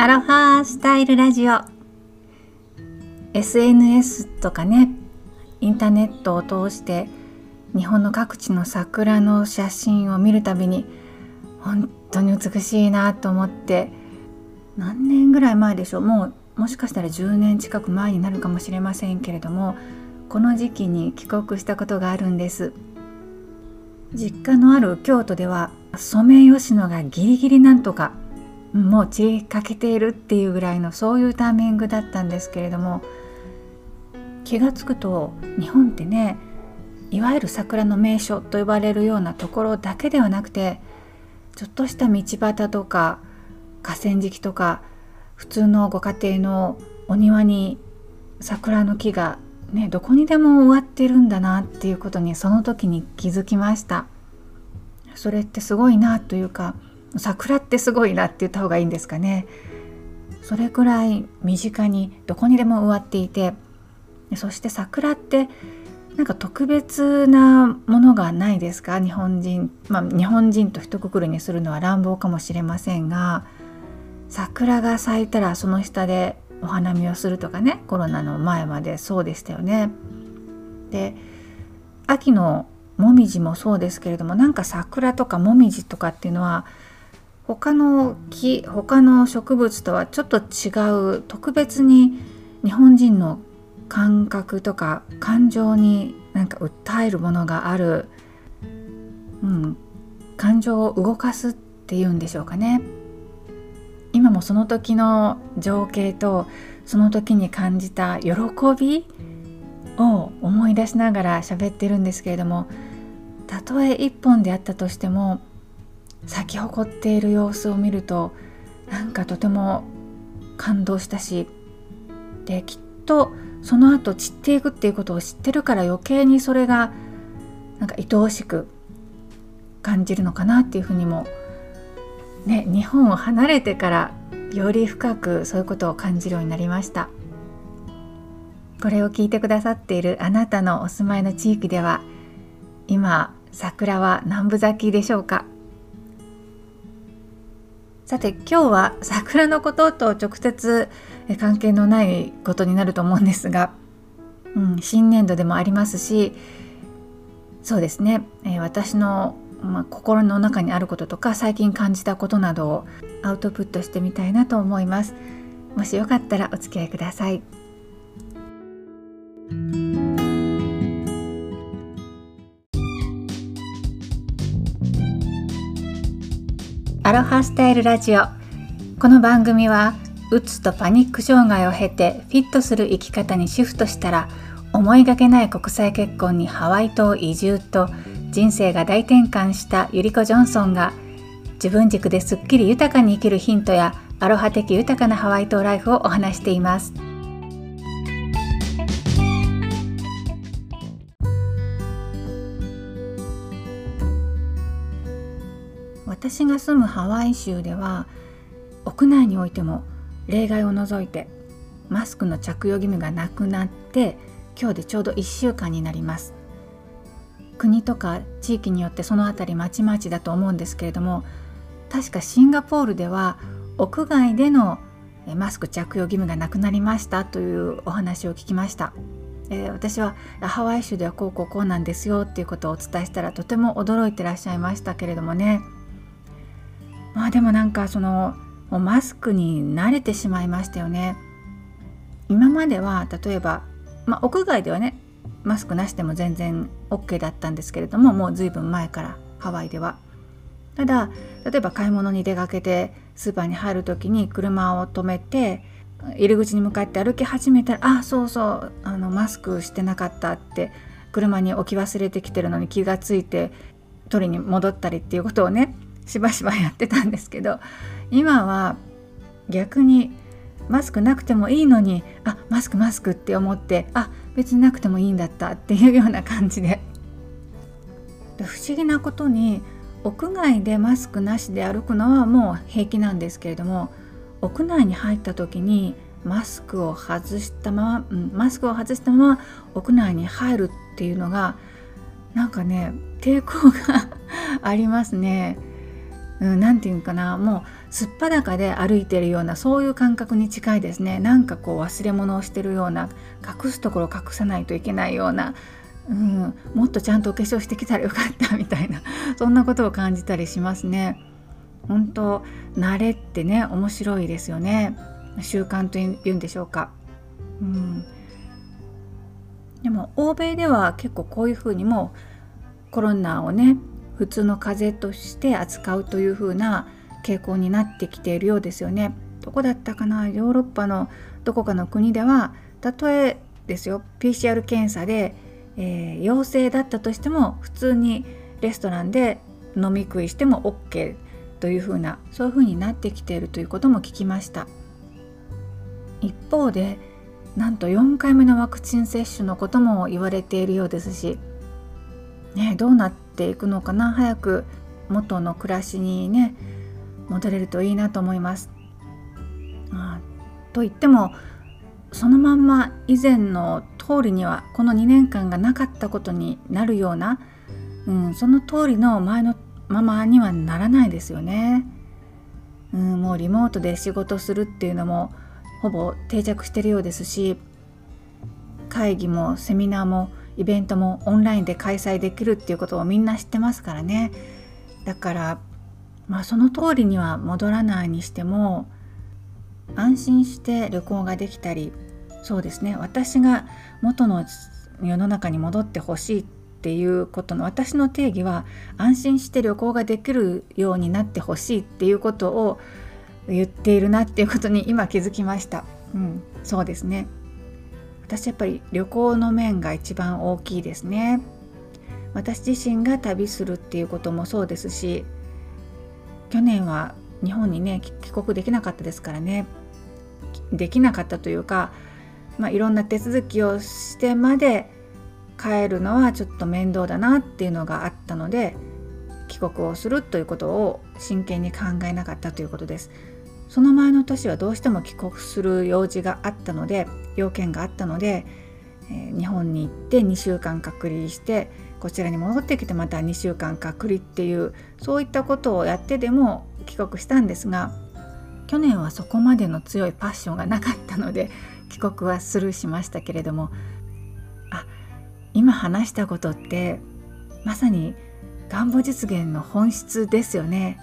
アロハスタイルラジオ。SNS とかねインターネットを通して日本の各地の桜の写真を見るたびに本当に美しいなと思って何年ぐらい前でしょう？もうもしかしたら10年近く前になるかもしれませんけれどもこの時期に帰国したことがあるんです。実家のある京都ではソメイヨシノがギリギリなんとかもう散りかけているっていうぐらいのそういうタイミングだったんですけれども気が付くと日本ってねいわゆる桜の名所と呼ばれるようなところだけではなくてちょっとした道端とか河川敷とか普通のご家庭のお庭に桜の木がねどこにでも植わってるんだなっていうことにその時に気づきました。それってすごいなというか桜ってすごいなって言った方がいいんですかねそれくらい身近にどこにでも植わっていてそして桜ってなんか特別なものがないですか？日本人まあ日本人と一括りにするのは乱暴かもしれませんが桜が咲いたらその下でお花見をするとかねコロナの前までそうでしたよね。で秋のもみじもそうですけれどもなんか桜とかもみじとかっていうのは他の木他の植物とはちょっと違う特別に日本人の感覚とか感情になんか訴えるものがある、うん、感情を動かすっていうんでしょうかね。今もその時の情景とその時に感じた喜びを思い出しながら喋ってるんですけれどもたとえ一本であったとしても咲き誇っている様子を見るとなんかとても感動したしできっとその後散っていくっていうことを知ってるから余計にそれがなんか愛おしく感じるのかなっていうふうにもね日本を離れてからより深くそういうことを感じるようになりました。これを聞いてくださっているあなたのお住まいの地域では今桜は南部咲きでしょうか？さて今日は桜のことと直接関係のないことになると思うんですが、うん、新年度でもありますしそうですね、えー、私の、まあ、心の中にあることとか最近感じたことなどをアウトプットしてみたいなと思います。もしよかったらお付き合いください。アロハスタイルラジオこの番組はうつとパニック障害を経てフィットする生き方にシフトしたら思いがけない国際結婚にハワイ島移住と人生が大転換したゆりこジョンソンが自分軸ですっきり豊かに生きるヒントやアロハ的豊かなハワイ島ライフをお話しています。私が住むハワイ州では屋内においても例外を除いてマスクの着用義務がなくなって今日でちょうど1週間になります。国とか地域によってその辺りまちまちだと思うんですけれども確かシンガポールでは屋外でのマスク着用義務がなくなりましたというお話を聞きました、えー、私はハワイ州ではこうこうこうなんですよっていうことをお伝えしたらとても驚いてらっしゃいましたけれどもね。まあでもなんかそのマスクに慣れてしまいましたよね。今までは例えば、まあ、屋外ではねマスクなしでも全然 OK だったんですけれどももう随分前からハワイでは。ただ例えば買い物に出かけてスーパーに入る時に車を止めて入り口に向かって歩き始めたらあそうそうあのマスクしてなかったって車に置き忘れてきてるのに気がついて取りに戻ったりっていうことをねしばしばやってたんですけど今は逆にマスクなくてもいいのにあマスクマスクって思ってあ別になくてもいいんだったっていうような感じでで不思議なことに屋外でマスクなしで歩くのはもう平気なんですけれども屋内に入った時にマスクを外したまま、ん、マスクを外したまま屋内に入るっていうのがなんかね抵抗が ありますね。何、うん、て言うかなもうすっぱだかで歩いてるようなそういう感覚に近いですねなんかこう忘れ物をしてるような隠すところ隠さないといけないような、うん、もっとちゃんとお化粧してきたらよかったみたいなそんなことを感じたりしますね。本当慣れってね面白いですよね習慣というんでしょうか。うん、でも欧米では結構こういうふうにもコロナをね普通の風邪として扱うというふうな傾向になってきているようですよね。どこだったかな？ヨーロッパのどこかの国ではたとえですよ PCR 検査で、えー、陽性だったとしても普通にレストランで飲み食いしても OK というふうなそういうふうになってきているということも聞きました一方でなんと4回目のワクチン接種のことも言われているようですし、ね、どうなっていくのかな？早く元の暮らしにね戻れるといいなと思います。あと言ってもそのまんま以前の通りにはこの2年間がなかったことになるような、うん、その通りの前のままにはならないですよね。うん、もうリモートで仕事するっていうのもほぼ定着してるようですし会議もセミナーもイベントもオンラインで開催できるっていうことをみんな知ってますからねだからまあその通りには戻らないにしても安心して旅行ができたりそうですね私が元の世の中に戻ってほしいっていうことの私の定義は安心して旅行ができるようになってほしいっていうことを言っているなっていうことに今気づきました。うん、そうですね。私やっぱり旅行の面が一番大きいですね。私自身が旅するっていうこともそうですし去年は日本にね帰国できなかったですからねできなかったというか、まあ、いろんな手続きをしてまで帰るのはちょっと面倒だなっていうのがあったので帰国をするということを真剣に考えなかったということですその前の年はどうしても帰国する用事があったので要件があったので、え、日本に行って2週間隔離してこちらに戻ってきてまた2週間隔離っていうそういったことをやってでも帰国したんですが去年はそこまでの強いパッションがなかったので帰国はスルーしましたけれどもあ今話したことってまさに願望実現の本質ですよね。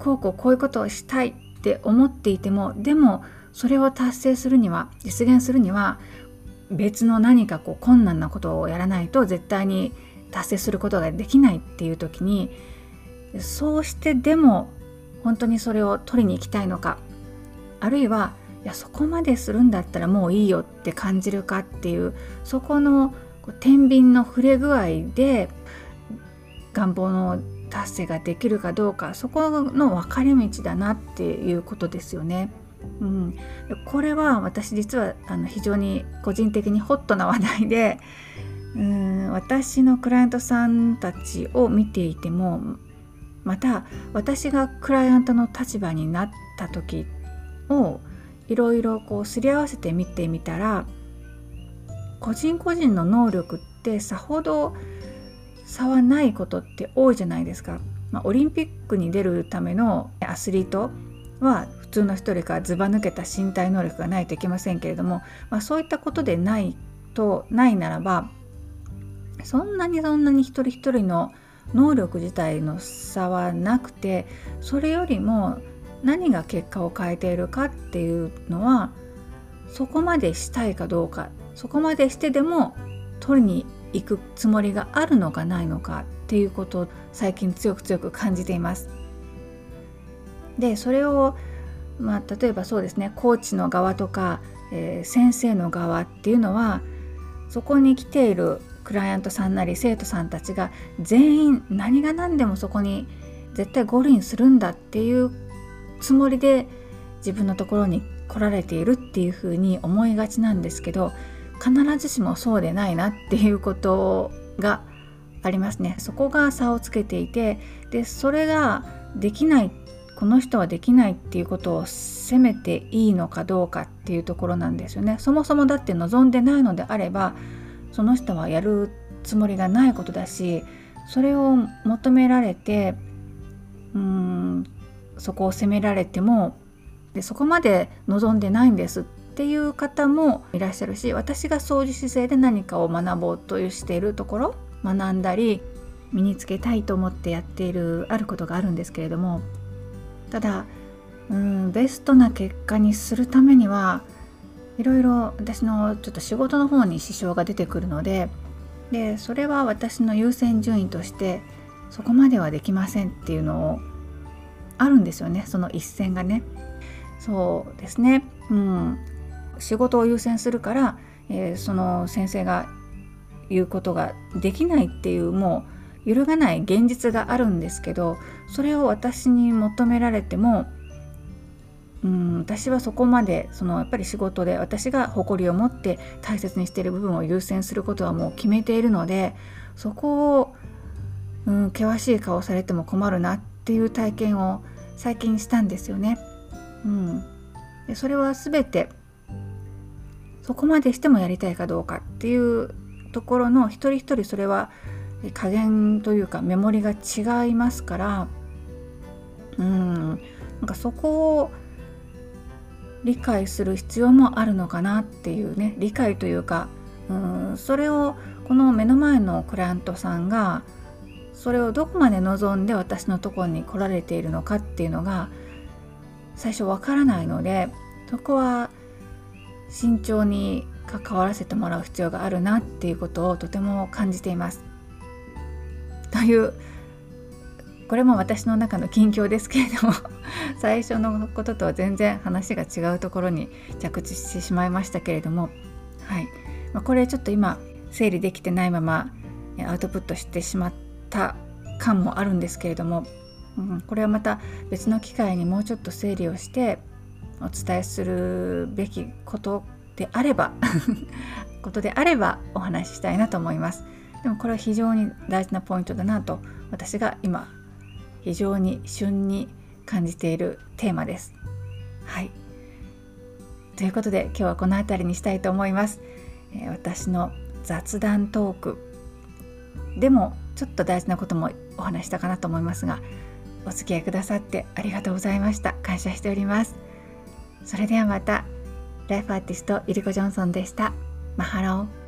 こうこうこういうことをしたいって思っていてもでもそれを達成するには実現するには別の何かこう困難なことをやらないと絶対に達成することができないっていう時にそうしてでも本当にそれを取りに行きたいのかあるいはいやそこまでするんだったらもういいよって感じるかっていうそこの天秤の触れ具合で願望の達成ができるかどうかそこの分かれ道だなっていうことですよね。うん、これは私実はあの非常に個人的にホットな話題でうん私のクライアントさんたちを見ていてもまた私がクライアントの立場になった時をいろいろこうすり合わせて見てみたら個人個人の能力ってさほど差はないことって多いじゃないですか。まあ、オリンピックに出るためのアスリートは普通の人よりかずば抜けた身体能力がないといけませんけれども、まあ、そういったことでないとないならばそんなにそんなに一人一人の能力自体の差はなくてそれよりも何が結果を変えているかっていうのはそこまでしたいかどうかそこまでしてでも取りに行くつもりがあるのかないのかっていうことを最近強く強く感じています。でそれを、まあ、例えばそうですねコーチの側とか、えー、先生の側っていうのはそこに来ているクライアントさんなり生徒さんたちが全員何が何でもそこに絶対ゴールインするんだっていうつもりで自分のところに来られているっていうふうに思いがちなんですけど必ずしもそうでないなっていうことがありますね。そこが差をつけていてでそれができないこの人はできないっていうことを責めていいのかどうかっていうところなんですよね。そもそもだって望んでないのであればその人はやるつもりがないことだしそれを求められてうーんそこを責められてもでそこまで望んでないんですっっていう方もいらっしゃるし私が掃除姿勢で何かを学ぼうとしているところ学んだり身につけたいと思ってやっているあることがあるんですけれどもただうんベストな結果にするためにはいろいろ私のちょっと仕事の方に支障が出てくるのででそれは私の優先順位としてそこまではできませんっていうのをあるんですよねその一線がね。そうですね、うん、仕事を優先するから、えー、その先生が言うことができないっていうもう揺るがない現実があるんですけどそれを私に求められてもうん私はそこまでそのやっぱり仕事で私が誇りを持って大切にしている部分を優先することはもう決めているのでそこを、うん、険しい顔されても困るなっていう体験を最近したんですよね。うん、でそれは全てそこまでしてもやりたいかどうかっていうところの一人一人それは加減というかメモリが違いますからうんなんかそこを理解する必要もあるのかなっていうね理解というかうんそれをこの目の前のクライアントさんがそれをどこまで望んで私のところに来られているのかっていうのが最初わからないのでそこは慎重に関わらせてもらう必要があるなっていうことをとても感じています。というこれも私の中の近況ですけれども 最初のこととは全然話が違うところに着地してしまいましたけれども、はいまあ、これちょっと今整理できてないままアウトプットしてしまった感もあるんですけれども、うん、これはまた別の機会にもうちょっと整理をしてお伝えするべきことであれば ことであればお話ししたいなと思います。でもこれは非常に大事なポイントだなと私が今非常に旬に感じているテーマです。はい。ということで今日はこの辺りにしたいと思います、えー、私の雑談トークでもちょっと大事なこともお話したかなと思いますがお付き合いくださってありがとうございました。感謝しております。それではまた。ライフアーティストゆりこジョンソンでした。マハロー。